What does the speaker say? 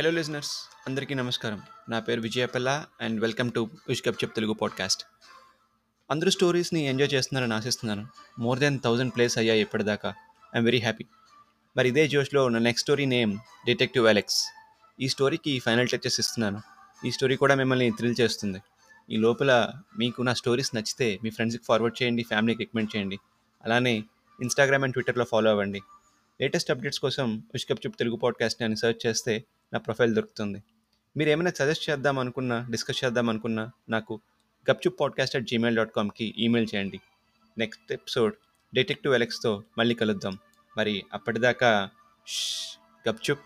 Hello listeners అందరికీ నమస్కారం. నా పేరు విజయపల్ల అండ్ వెల్కమ్ టు విష్కప్ చెప్ తెలుగు పాడ్కాస్ట్ అందరూ స్టోరీస్ని ఎంజాయ్ చేస్తున్నారని ఆశిస్తున్నాను. మోర్ దెన్ థౌజండ్ ప్లేస్ అయ్యాయి ఇప్పటిదాకా. ఐఎమ్ వెరీ హ్యాపీ మరి ఇదే జోష్లో నా next story name detective Alex ఈ స్టోరీకి ఫైనల్ టచెస్ ఇస్తున్నాను. ఈ స్టోరీ కూడా మిమ్మల్ని థ్రిల్ చేస్తుంది. ఈ లోపల మీకు నా స్టోరీస్ నచ్చితే మీ ఫ్రెండ్స్కి ఫార్వర్డ్ చేయండి ఫ్యామిలీకి రికమెండ్ చేయండి. అలానే ఇన్స్టాగ్రామ్ అండ్ ట్విట్టర్లో ఫాలో అవ్వండి. లేటెస్ట్ అప్డేట్స్ కోసం విష్కప్ చెప్ తెలుగు పాడ్కాస్ట్ని అని సెర్చ్ చేస్తే నా ప్రొఫైల్ దొరుకుతుంది. మీరు ఏమైనా సజెస్ట్ చేద్దాం అనుకున్నా డిస్కస్ చేద్దాం అనుకున్నా నాకు Gupchup podcast at gmail dot కామ్కి email చేయండి. నెక్స్ట్ ఎపిసోడ్ డిటెక్టివ్ ఎలెక్స్తో మళ్ళీ కలుద్దాం. మరి అప్పటిదాకా గప్చుప్